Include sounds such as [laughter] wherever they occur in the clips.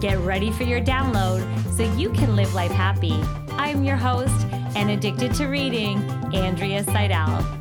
Get ready for your download so you can live life happy. I'm your host and addicted to reading, Andrea Seidel.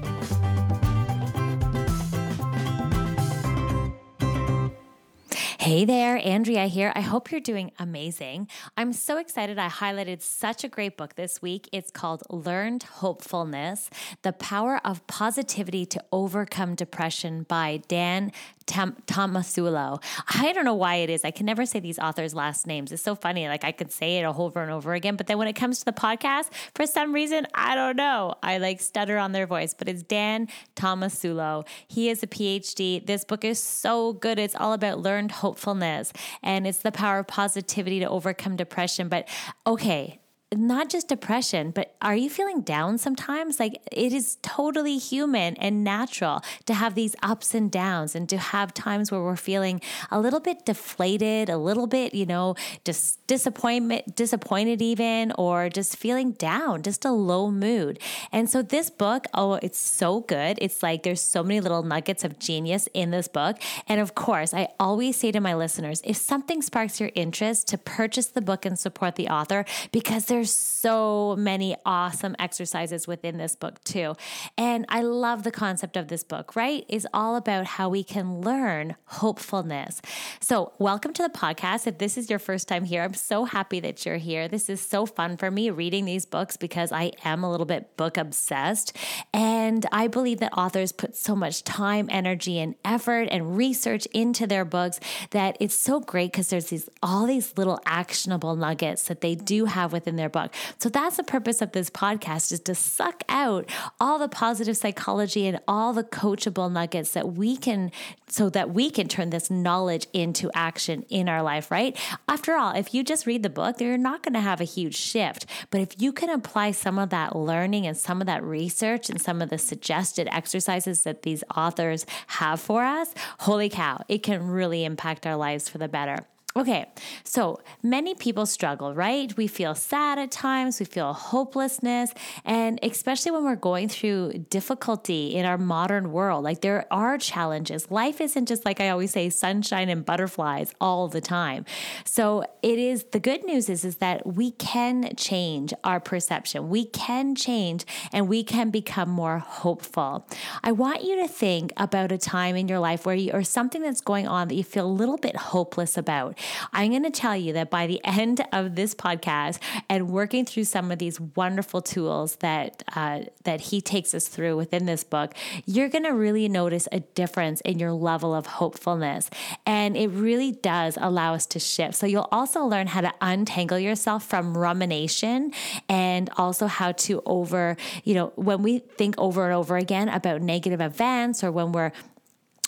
Hey there, Andrea here. I hope you're doing amazing. I'm so excited. I highlighted such a great book this week. It's called Learned Hopefulness The Power of Positivity to Overcome Depression by Dan Tam- Tomasulo. I don't know why it is. I can never say these authors' last names. It's so funny. Like I could say it over and over again, but then when it comes to the podcast, for some reason, I don't know. I like stutter on their voice, but it's Dan Tomasulo. He is a PhD. This book is so good. It's all about learned hopefulness and it's the power of positivity to overcome depression. But okay, not just depression, but are you feeling down sometimes? Like it is totally human and natural to have these ups and downs and to have times where we're feeling a little bit deflated, a little bit, you know, just disappointment, disappointed even, or just feeling down, just a low mood. And so this book, oh, it's so good. It's like there's so many little nuggets of genius in this book. And of course, I always say to my listeners, if something sparks your interest to purchase the book and support the author because there's so many awesome exercises within this book too. And I love the concept of this book, right? Is all about how we can learn hopefulness. So, welcome to the podcast. If this is your first time here, I'm so happy that you're here. This is so fun for me reading these books because I am a little bit book obsessed. And I believe that authors put so much time, energy, and effort and research into their books that it's so great because there's these all these little actionable nuggets that they do have within their book. So that's the purpose of this podcast is to suck out all the positive psychology and all the coachable nuggets that we can so that we can turn this knowledge into action in our life, right? After all, if you just read the book, you're not going to have a huge shift. But if you can apply some of that learning and some of that research and some of the suggested exercises that these authors have for us, holy cow, it can really impact our lives for the better. Okay, so many people struggle, right? We feel sad at times, we feel hopelessness, and especially when we're going through difficulty in our modern world, like there are challenges. Life isn't just like I always say, sunshine and butterflies all the time. So it is the good news is, is that we can change our perception, we can change, and we can become more hopeful. I want you to think about a time in your life where you or something that's going on that you feel a little bit hopeless about. I'm going to tell you that by the [laughs] end of this podcast and working through some of these wonderful tools that uh, that he takes us through within this book, you're going to really notice a difference in your level of hopefulness, and it really does allow us to shift. So you'll also learn how to untangle yourself from rumination and also how to over, you know, when we think over and over again about negative events or when we're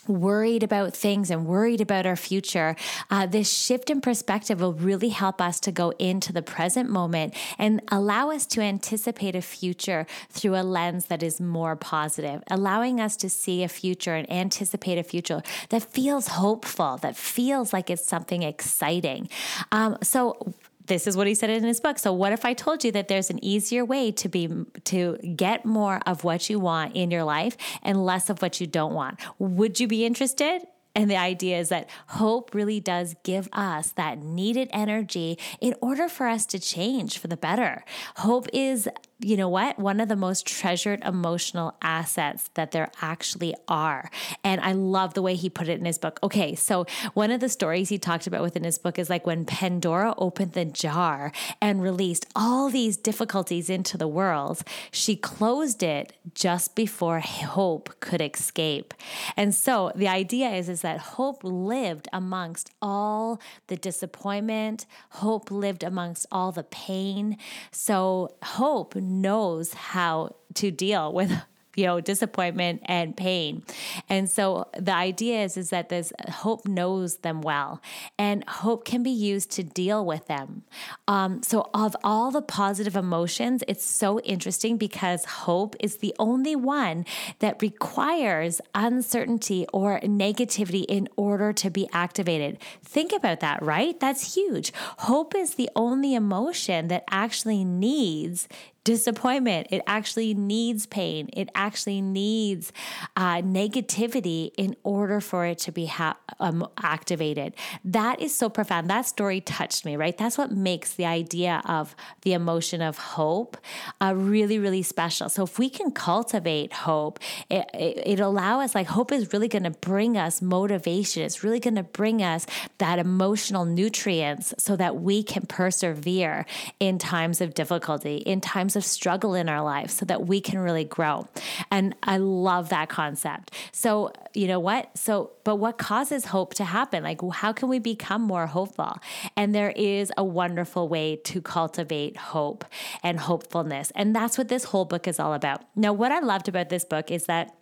worried about things and worried about our future, uh, this shift in perspective will really help us to go into the present moment and allow us to anticipate a future through a lens that is more positive, allowing us to see a future and anticipate a future that feels hopeful, that feels like it's something exciting. Um, so, this is what he said in his book. So what if I told you that there's an easier way to be to get more of what you want in your life and less of what you don't want? Would you be interested? And the idea is that hope really does give us that needed energy in order for us to change for the better. Hope is you know what? One of the most treasured emotional assets that there actually are. And I love the way he put it in his book. Okay, so one of the stories he talked about within his book is like when Pandora opened the jar and released all these difficulties into the world, she closed it just before hope could escape. And so the idea is, is that hope lived amongst all the disappointment, hope lived amongst all the pain. So hope knows how to deal with you know, disappointment and pain. And so the idea is, is that this hope knows them well and hope can be used to deal with them. Um, so of all the positive emotions, it's so interesting because hope is the only one that requires uncertainty or negativity in order to be activated. Think about that, right? That's huge. Hope is the only emotion that actually needs disappointment. It actually needs pain. It actually needs uh, negativity in order for it to be ha- um, activated. That is so profound. That story touched me, right? That's what makes the idea of the emotion of hope uh, really, really special. So if we can cultivate hope, it, it, it allow us, like hope is really going to bring us motivation. It's really going to bring us that emotional nutrients so that we can persevere in times of difficulty, in times of of struggle in our lives so that we can really grow. And I love that concept. So, you know what? So, but what causes hope to happen? Like, how can we become more hopeful? And there is a wonderful way to cultivate hope and hopefulness. And that's what this whole book is all about. Now, what I loved about this book is that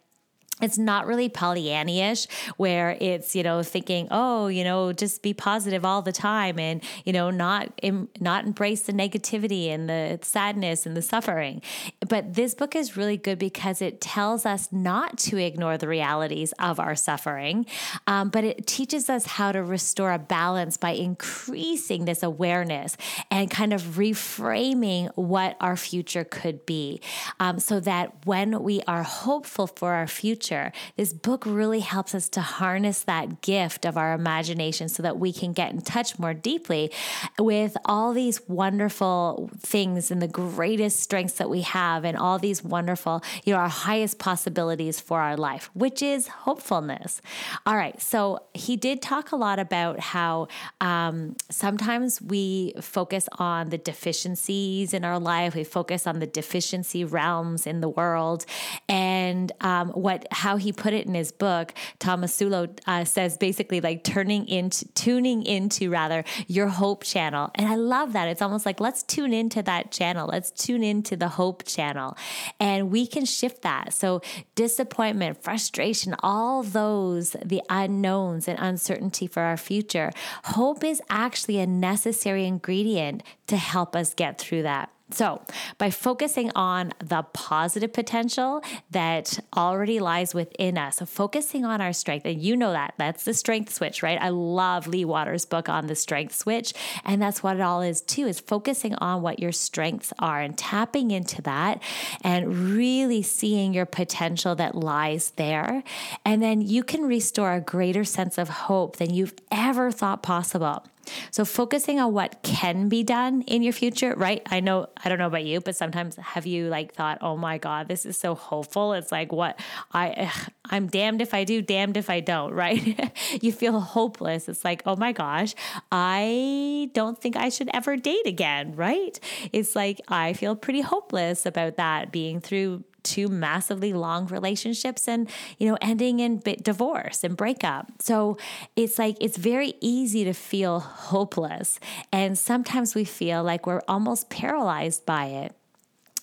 it's not really Pollyannish where it's, you know, thinking, oh, you know, just be positive all the time and, you know, not, Im- not embrace the negativity and the sadness and the suffering. But this book is really good because it tells us not to ignore the realities of our suffering, um, but it teaches us how to restore a balance by increasing this awareness and kind of reframing what our future could be um, so that when we are hopeful for our future, This book really helps us to harness that gift of our imagination so that we can get in touch more deeply with all these wonderful things and the greatest strengths that we have and all these wonderful, you know, our highest possibilities for our life, which is hopefulness. All right. So he did talk a lot about how um, sometimes we focus on the deficiencies in our life, we focus on the deficiency realms in the world. And um, what how he put it in his book, Tomasulo uh, says basically like turning into, tuning into rather your hope channel. And I love that. It's almost like let's tune into that channel. Let's tune into the hope channel. And we can shift that. So disappointment, frustration, all those, the unknowns and uncertainty for our future, hope is actually a necessary ingredient to help us get through that. So, by focusing on the positive potential that already lies within us, so focusing on our strength, and you know that that's the strength switch, right? I love Lea Waters' book on the strength switch, and that's what it all is too is focusing on what your strengths are and tapping into that and really seeing your potential that lies there. And then you can restore a greater sense of hope than you've ever thought possible. So focusing on what can be done in your future, right? I know, I don't know about you, but sometimes have you like thought, oh my God, this is so hopeful. It's like what I, ugh, I'm damned if I do, damned if I don't, [laughs] right? you feel hopeless. It's like, oh my gosh, I don't think I should ever date again, right? It's like, I feel pretty hopeless about that being through two massively long relationships and, you know, ending in divorce and breakup. So it's like, it's very easy to feel hopeless. And sometimes we feel like we're almost paralyzed by it.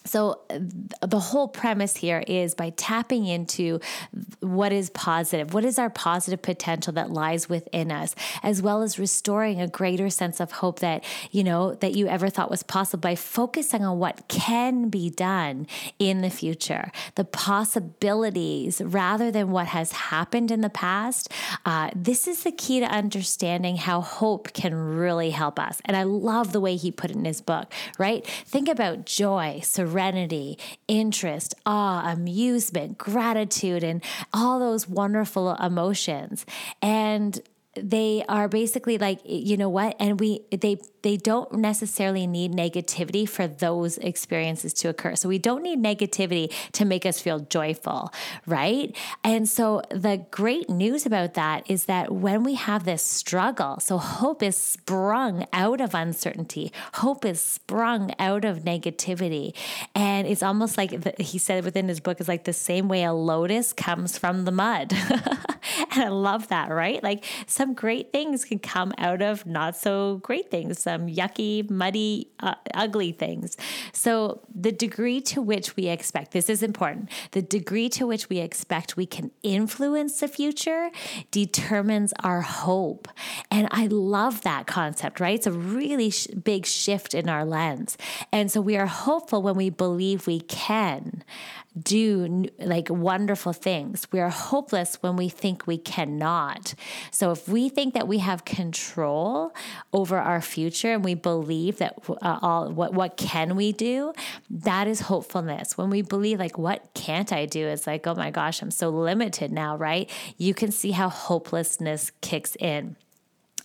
So, the whole premise here is by tapping into what is positive, what is our positive potential that lies within us, as well as restoring a greater sense of hope that, you know, that you ever thought was possible by focusing on what can be done in the future, the possibilities rather than what has happened in the past. Uh, this is the key to understanding how hope can really help us. And I love the way he put it in his book, right? Think about joy, serenity serenity, interest, awe, amusement, gratitude, and all those wonderful emotions. And they are basically like you know what? And we they they don't necessarily need negativity for those experiences to occur. So we don't need negativity to make us feel joyful right? And so the great news about that is that when we have this struggle so hope is sprung out of uncertainty. Hope is sprung out of negativity. And it's almost like the, he said within his book is like the same way a lotus comes from the mud. [laughs] And I love that, right? Like some great things can come out of not so great things, some yucky, muddy, uh, ugly things. So, the degree to which we expect this is important the degree to which we expect we can influence the future determines our hope. And I love that concept, right? It's a really sh- big shift in our lens. And so, we are hopeful when we believe we can do like wonderful things. We are hopeless when we think we cannot. So if we think that we have control over our future and we believe that uh, all what what can we do, that is hopefulness. When we believe like what can't I do? It's like, "Oh my gosh, I'm so limited now," right? You can see how hopelessness kicks in.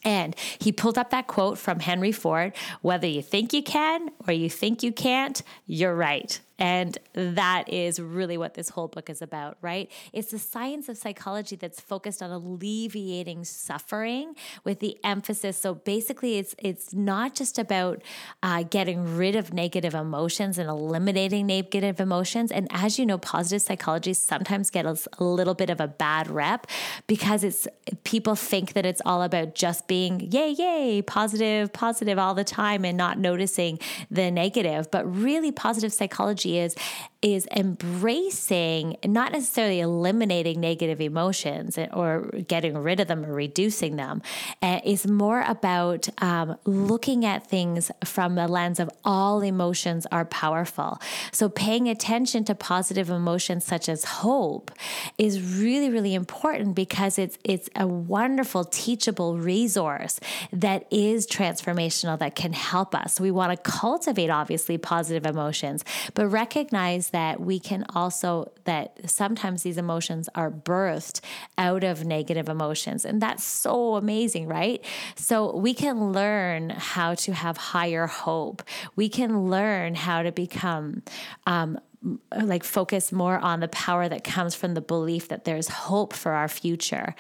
And he pulled up that quote from Henry Ford whether you think you can or you think you can't, you're right. And that is really what this whole book is about, right? It's the science of psychology that's focused on alleviating suffering with the emphasis. So basically, it's it's not just about uh, getting rid of negative emotions and eliminating negative emotions. And as you know, positive psychology sometimes gets a little bit of a bad rep because it's people think that it's all about just being yay yay positive positive all the time and not noticing the negative. But really, positive psychology is is embracing not necessarily eliminating negative emotions or getting rid of them or reducing them uh, is more about um, looking at things from the lens of all emotions are powerful. So paying attention to positive emotions such as hope is really really important because it's it's a wonderful teachable resource that is transformational that can help us. We want to cultivate obviously positive emotions but recognize that we can also that sometimes these emotions are birthed out of negative emotions. And that's so amazing right? So we can learn how to have higher hope. We can learn how to become um, Uh, like focus more on the power that comes from the belief that there's hope for our future.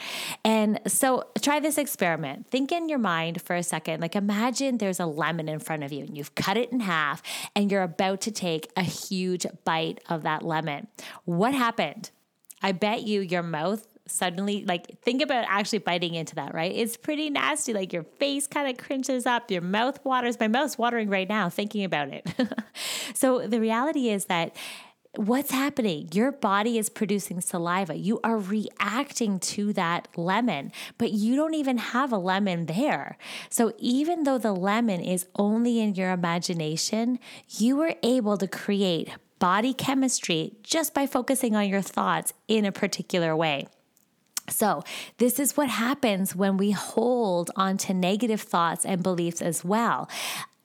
And so try this experiment. Think in your mind for a second. Like imagine there's a lemon in front of you and you've cut it in half and you're about to take a huge bite of that lemon. What happened? I bet you your mouth suddenly like think about actually biting into that right it's pretty nasty like your face kind of cringes up your mouth waters my mouth's watering right now thinking about it [laughs] so the reality is that what's happening? Your body is producing saliva. You are reacting to that lemon, but you don't even have a lemon there. So even though the lemon is only in your imagination, you were able to create body chemistry just by focusing on your thoughts in a particular way. So, this is what happens when we hold on to negative thoughts and beliefs as well.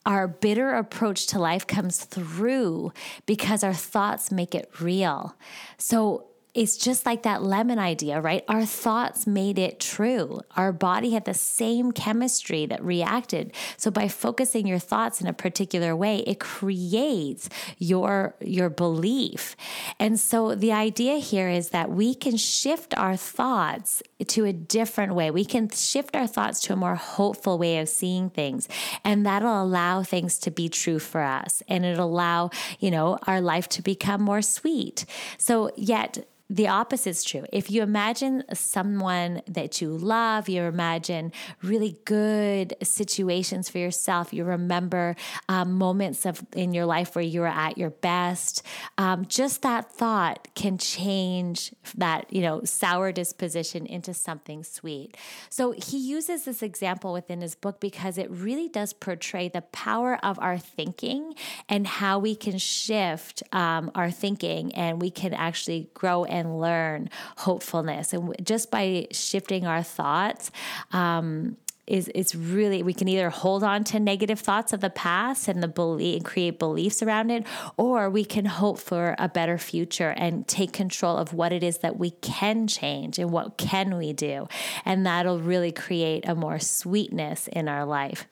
Our bitter approach to life comes through because our thoughts make it real. So, it's just like that lemon idea, right? Our thoughts made it true. Our body had the same chemistry that reacted. So by focusing your thoughts in a particular way, it creates your your belief. And so the idea here is that we can shift our thoughts to a different way. We can shift our thoughts to a more hopeful way of seeing things. And that'll allow things to be true for us and it'll allow, you know, our life to become more sweet. So yet the opposite is true. If you imagine someone that you love, you imagine really good situations for yourself. You remember um, moments of in your life where you were at your best. Um, just that thought can change that you know sour disposition into something sweet. So he uses this example within his book because it really does portray the power of our thinking and how we can shift um, our thinking and we can actually grow and learn hopefulness. And just by shifting our thoughts, um, is it's really we can either hold on to negative thoughts of the past and the belief and create beliefs around it or we can hope for a better future and take control of what it is that we can change and what can we do and that'll really create a more sweetness in our life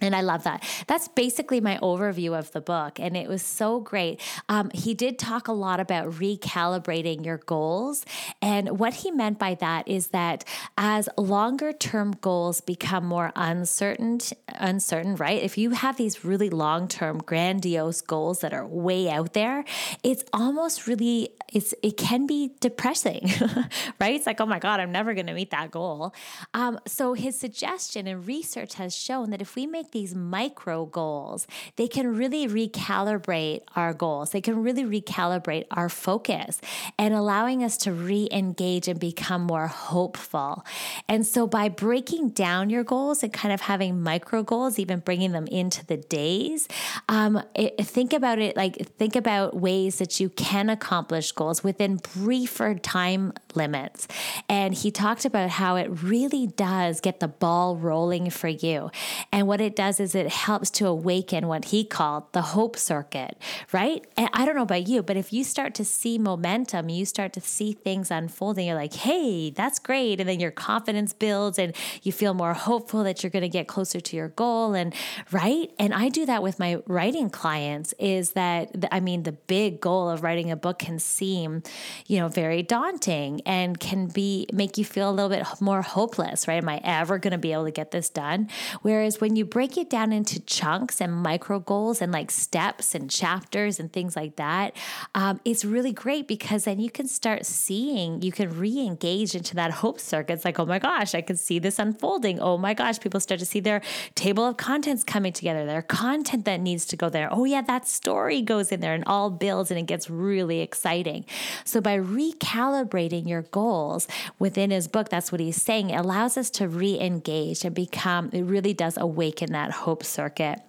And I love that. That's basically my overview of the book. And it was so great. Um, he did talk a lot about recalibrating your goals. And what he meant by that is that as longer term goals become more uncertain, uncertain, right? If you have these really long term, grandiose goals that are way out there, it's almost really, it's, it can be depressing, [laughs] right? It's like, oh my God, I'm never going to meet that goal. Um, so his suggestion and research has shown that if we make these micro goals, they can really recalibrate our goals. They can really recalibrate our focus and allowing us to re engage and become more hopeful. And so by breaking down your goals and kind of having micro goals, even bringing them into the days, um, it, think about it like think about ways that you can accomplish goals within briefer time limits. And he talked about how it really does get the ball rolling for you. And what does is it helps to awaken what he called the hope circuit, right? And I don't know about you, but if you start to see momentum, you start to see things unfolding, you're like, hey, that's great. And then your confidence builds and you feel more hopeful that you're going to get closer to your goal. And right. And I do that with my writing clients is that, I mean, the big goal of writing a book can seem, you know, very daunting and can be, make you feel a little bit more hopeless, right? Am I ever going to be able to get this done? Whereas when you break it down into chunks and micro goals and like steps and chapters and things like that, um, it's really great because then you can start seeing, you can re engage into that hope circuit. It's like, oh my gosh, I can see this unfolding. Oh my gosh, people start to see their table of contents coming together, their content that needs to go there. Oh, yeah, that story goes in there and all builds and it gets really exciting. So by recalibrating your goals within his book, that's what he's saying, it allows us to re engage and become, it really does awaken that hope circuit.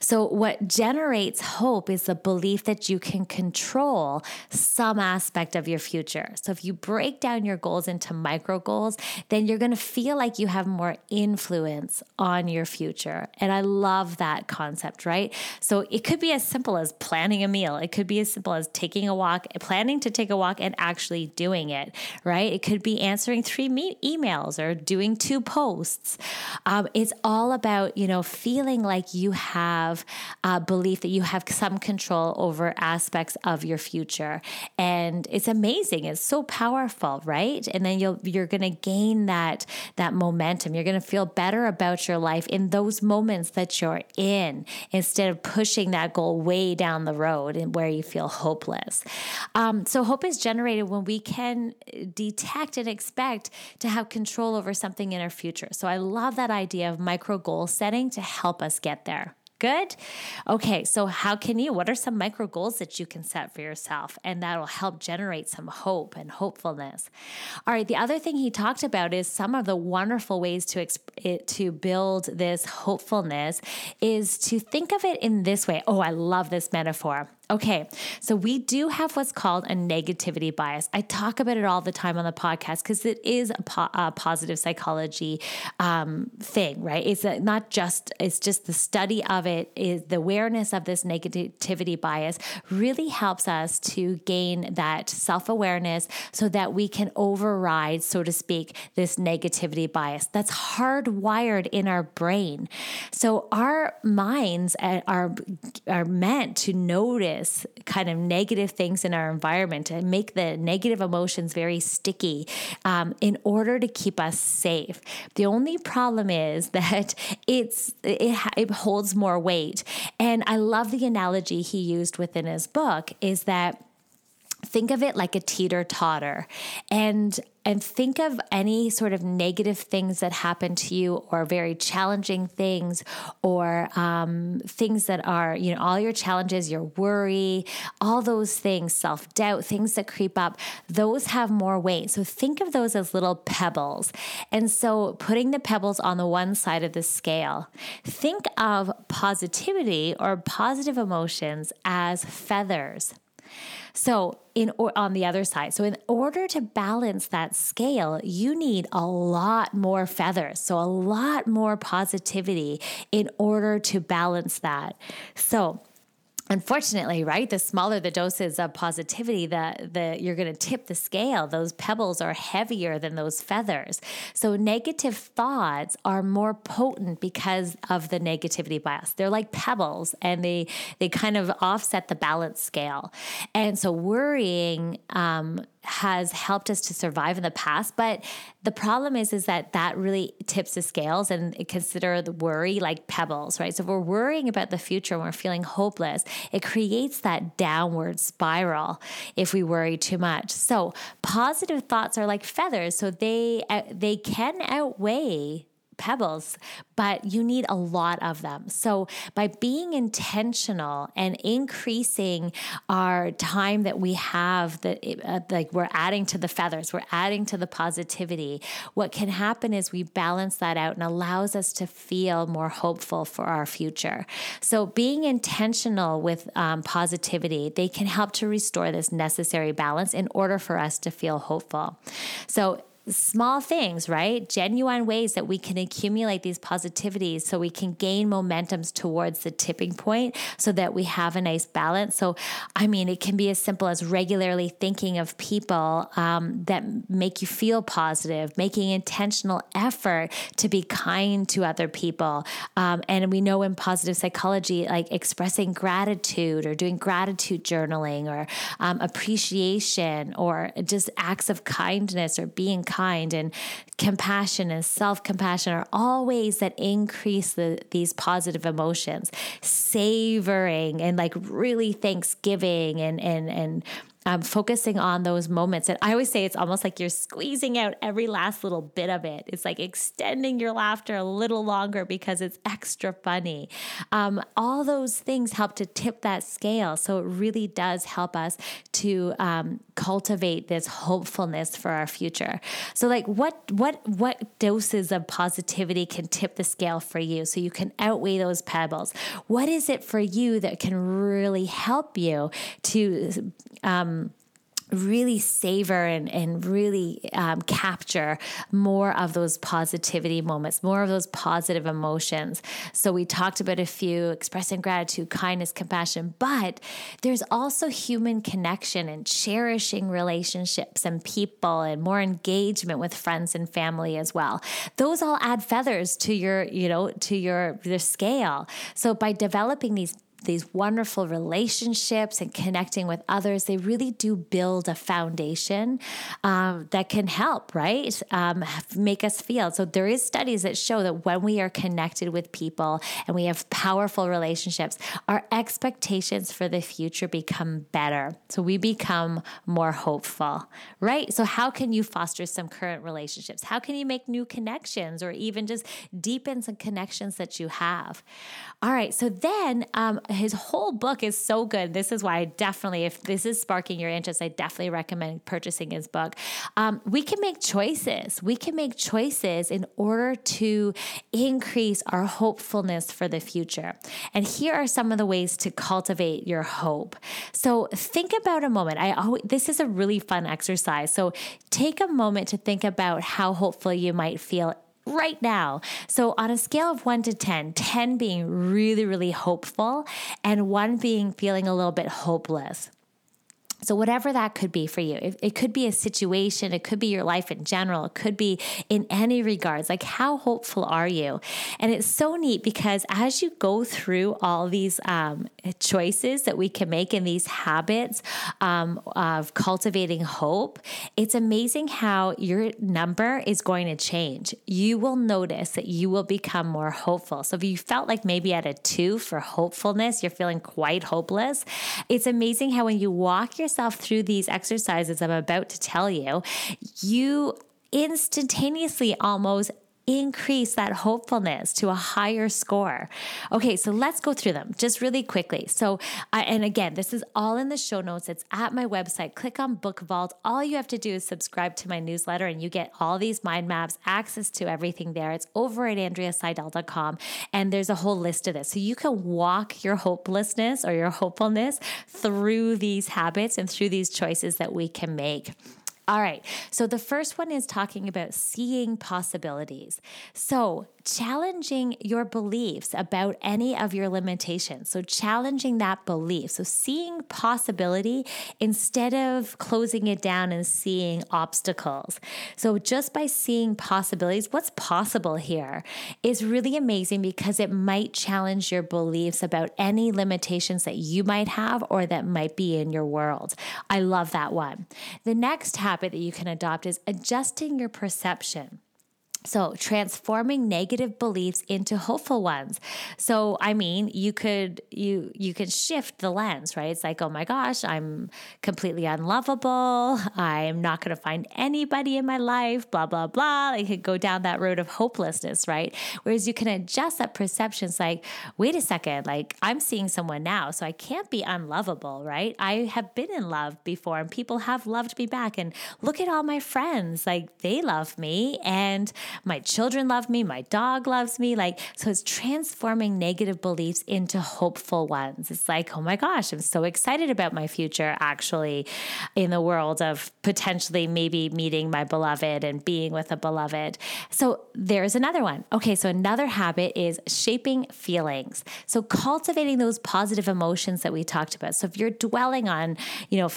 So, what generates hope is the belief that you can control some aspect of your future. So, if you break down your goals into micro goals, then you're going to feel like you have more influence on your future. And I love that concept, right? So, it could be as simple as planning a meal, it could be as simple as taking a walk, planning to take a walk, and actually doing it, right? It could be answering three me- emails or doing two posts. Um, it's all about, you know, feeling like you have have a belief that you have some control over aspects of your future. And it's amazing. It's so powerful, right? And then you'll you're gonna gain that that momentum. You're gonna feel better about your life in those moments that you're in instead of pushing that goal way down the road and where you feel hopeless. Um, so hope is generated when we can detect and expect to have control over something in our future. So I love that idea of micro goal setting to help us get there. Good. Okay, so how can you? What are some micro goals that you can set for yourself? And that'll help generate some hope and hopefulness. All right, the other thing he talked about is some of the wonderful ways to exp- to build this hopefulness is to think of it in this way. Oh, I love this metaphor. Okay, so we do have what's called a negativity bias. I talk about it all the time on the podcast because it is a, po- a, positive psychology um, thing, right? It's a, not just it's just the study of it is the awareness of this negativity bias really helps us to gain that self awareness so that we can override, so to speak, this negativity bias that's hardwired in our brain. So our minds are are meant to notice kind of negative things in our environment and make the negative emotions very sticky um, in order to keep us safe. The only problem is [laughs] that it's it, it holds more weight. And I love the analogy he used within his book is that think of it like a teeter totter. And and think of any sort of negative things that happen to you or very challenging things or um, things that are you know all your challenges your worry all those things self-doubt things that creep up those have more weight. So think of those as little pebbles. And so putting the pebbles on the one side of the scale think of positivity or positive emotions as feathers so, in or on the other side, so in order to balance that scale, you need a lot more feathers. So, a lot more positivity in order to balance that. So, unfortunately right the smaller the doses of positivity the the you're going to tip the scale. Those pebbles are heavier than those feathers. So negative thoughts are more potent because of the negativity bias. They're like pebbles and they they kind of offset the balance scale. And so worrying um, has helped us to survive in the past but the problem is is that that really tips the scales and consider the worry like pebbles right? So if we're worrying about the future and we're feeling hopeless it creates that downward spiral if we worry too much. So positive thoughts are like feathers so they uh, they can outweigh pebbles, but you need a lot of them. So, by being intentional and increasing our time that we have, that uh, like we're adding to the feathers, we're adding to the positivity. What can happen is we balance that out and allows us to feel more hopeful for our future. So, being intentional with um, positivity, they can help to restore this necessary balance in order for us to feel hopeful. So, small things, right? Genuine ways that we can accumulate these positivities so we can gain momentums towards the tipping point so that we have a nice balance. So, I mean, it can be as simple as regularly thinking of people um, that make you feel positive, making intentional effort to be kind to other people. Um, and we know in positive psychology, like expressing gratitude or doing gratitude journaling or um, appreciation or just acts of kindness or being kind and compassion and self compassion are all ways that increase the, these positive emotions. Savoring and like really thanksgiving and, and, and um, focusing on those moments. And I always say it's almost like you're squeezing out every last little bit of it. It's like extending your laughter a little longer because it's extra funny. Um, all those things help to tip that scale. So it really does help us to um, cultivate this hopefulness for our future. So like what what what doses of positivity can tip the scale for you so you can outweigh those pebbles? What is it for you that can really help you to um, really savor and, and really um, capture more of those positivity moments, more of those positive emotions. So, we talked about a few expressing gratitude, kindness, compassion, but there's also human connection and cherishing relationships and people and more engagement with friends and family as well. Those all add feathers to your, you know, to your, your scale. So, by developing these these wonderful relationships and connecting with others, they really do build a foundation um, that can help, right? Um, make us feel. So there is studies that show that when we are connected with people and we have powerful relationships, our expectations for the future become better. So we become more hopeful, right? So how can you foster some current relationships? How can you make new connections or even just deepen some connections that you have? All right. So then um, his whole book is so good. This is why I definitely, if this is sparking your interest, I definitely recommend purchasing his book. Um, we can make choices. We can make choices in order to increase our hopefulness for the future. And here are some of the ways to cultivate your hope. So think about a moment. I always, this is a really fun exercise. So take a moment to think about how hopeful you might feel right now. So, on a scale of one to 10, 10 being really, really hopeful, and one being feeling a little bit hopeless. So, whatever that could be for you, it, could be a situation, it could be your life in general, it could be in any regards. Like, how hopeful are you? And it's so neat because as you go through all these um, choices that we can make in these habits um, of cultivating hope, it's amazing how your number is going to change. You will notice that you will become more hopeful. So, if you felt like maybe at a two for hopefulness, you're feeling quite hopeless, it's amazing how when you walk yourself yourself through these exercises I'm about to tell you, you instantaneously almost increase that hopefulness to a higher score. Okay, so let's go through them just really quickly. So, I, and again, this is all in the show notes. It's at my website. Click on Book Vault. All you have to do is subscribe to my newsletter and you get all these mind maps, access to everything there. It's over at andreaseidel.com and there's a whole list of this. So you can walk your hopelessness or your hopefulness through these habits and through these choices that we can make. All right. So the first one is talking about seeing possibilities. So challenging your beliefs about any of your limitations. So, challenging that belief. So, seeing possibility instead of closing it down and seeing obstacles. So, just by seeing possibilities, what's possible here is really amazing because it might challenge your beliefs about any limitations that you might have or that might be in your world. I love that one. The next habit that you can adopt is adjusting your perception. So, transforming negative beliefs into hopeful ones. So, I mean, you could you you can shift the lens, right? It's like, "Oh my gosh, I'm completely unlovable. I'm not going to find anybody in my life, blah blah blah." You could go down that road of hopelessness, right? Whereas you can adjust that perception. It's like, "Wait a second, like I'm seeing someone now, so I can't be unlovable, right? I have been in love before and people have loved me back and look at all my friends, like they love me and my children love me, my dog loves me. Like, so it's transforming negative beliefs into hopeful ones. It's like, oh my gosh, I'm so excited about my future actually in the world of potentially maybe meeting my beloved and being with a beloved. So there's another one. Okay, so another habit is shaping feelings. So cultivating those positive emotions that we talked about. So if you're dwelling on, you know,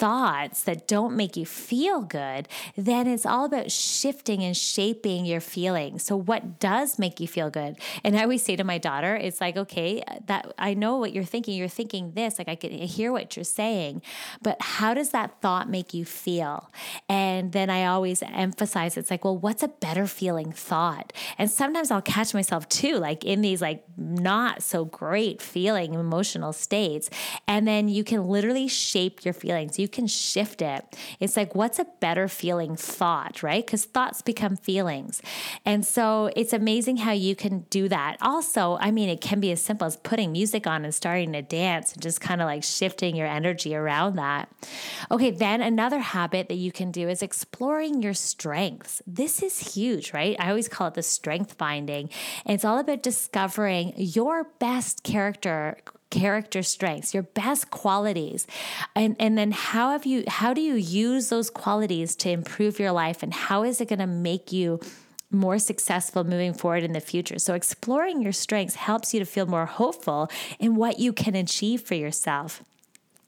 thoughts that don't make you feel good, then it's all about shifting and shaping your feelings. So, what does make you feel good? And I always say to my daughter, it's like, okay, that I know what you're thinking. You're thinking this, like I can hear what you're saying, but how does that thought make you feel? And then I always emphasize it's like, well, what's a better feeling thought? And sometimes I'll catch myself too, like in these like not so great feeling emotional states. And then you can literally shape your feelings. You can shift it. It's like, what's a better feeling thought, right? Because thoughts become feelings. And so it's amazing how you can do that. Also, I mean, it can be as simple as putting music on and starting to dance and just kind of like shifting your energy around that. Okay, then another habit that you can do is exploring your strengths. This is huge, right? I always call it the strength finding. And it's all about discovering your best character character strengths, your best qualities. And and then how have you how do you use those qualities to improve your life and how is it going to make you more successful moving forward in the future. So, exploring your strengths helps you to feel more hopeful in what you can achieve for yourself.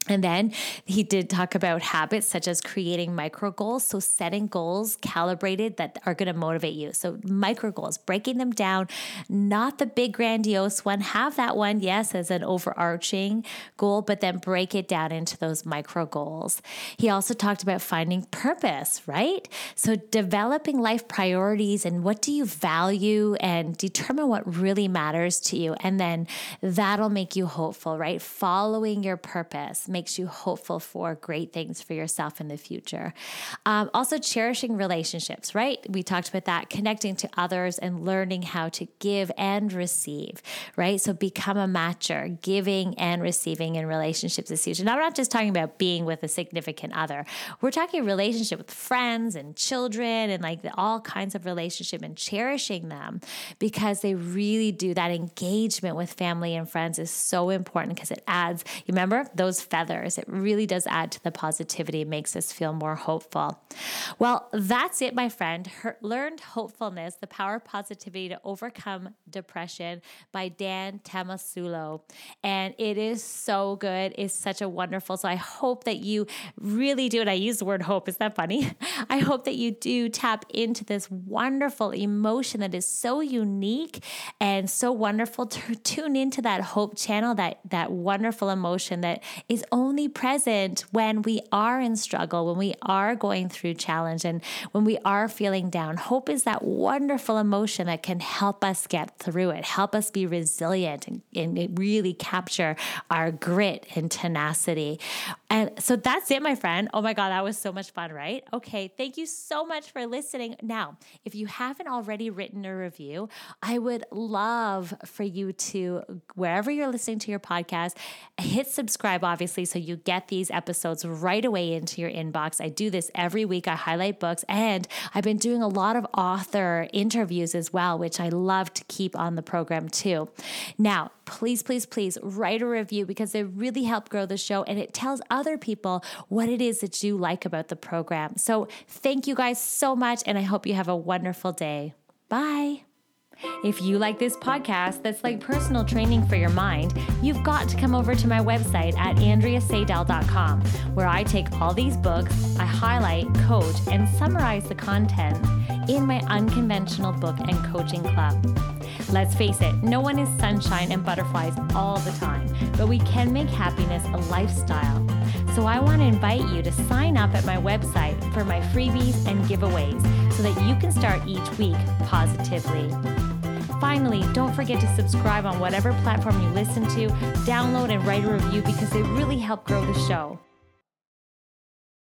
And then he did talk about habits such as creating micro goals. So, setting goals calibrated that are going to motivate you. So, micro goals, breaking them down, not the big grandiose one. Have that one, yes, as an overarching goal, but then break it down into those micro goals. He also talked about finding purpose, right? So, developing life priorities and what do you value and determine what really matters to you. And then that'll make you hopeful, right? Following your purpose makes you hopeful for great things for yourself in the future. Um, also, cherishing relationships, right? We talked about that, connecting to others and learning how to give and receive, right? So, become a matcher, giving and receiving in relationships is huge. And I'm not just talking about being with a significant other, we're talking relationship with friends and children and like all kinds of relationship and cherishing them because they really do that engagement with family and friends is so important because it adds, you remember those feathers. It really does add to the positivity, makes us feel more hopeful. Well, that's it, my friend. Her- Learned Hopefulness, the Power of Positivity to Overcome Depression by Dan Tomasulo. And it is so good. It's such a wonderful. So I hope that you really do, and I use the word hope. Is that funny? [laughs] I hope that you do tap into this wonderful emotion that is so unique and so wonderful to tune into that hope channel, that, that wonderful emotion that is only present when we are in struggle, when we are going through challenge, and when we are feeling down. Hope is that wonderful emotion that can help us get through it, help us be resilient, and, and really capture our grit and tenacity. And so that's it, my friend. Oh my God, that was so much fun, right? Okay, thank you so much for listening. Now, if you haven't already written a review, I would love for you to, wherever you're listening to your podcast, hit subscribe, obviously so you get these episodes right away into your inbox. I do this every week. I highlight books, and I've been doing a lot of author interviews as well, which I love to keep on the program too. Now, please, please, please write a review because they really help grow the show and it tells other people what it is that you like about the program. So, thank you guys so much, and I hope you have a wonderful day. Bye. If you like this podcast that's like personal training for your mind, you've got to come over to my website at andreaseidel.com, where I take all these books, I highlight, coach, and summarize the content in my unconventional book and coaching club. Let's face it, no one is sunshine and butterflies all the time, but we can make happiness a lifestyle. So I want to invite you to sign up at my website for my freebies and giveaways so that you can start each week positively. Finally, don't forget to subscribe on whatever platform you listen to, download and write a review because they really help grow the show.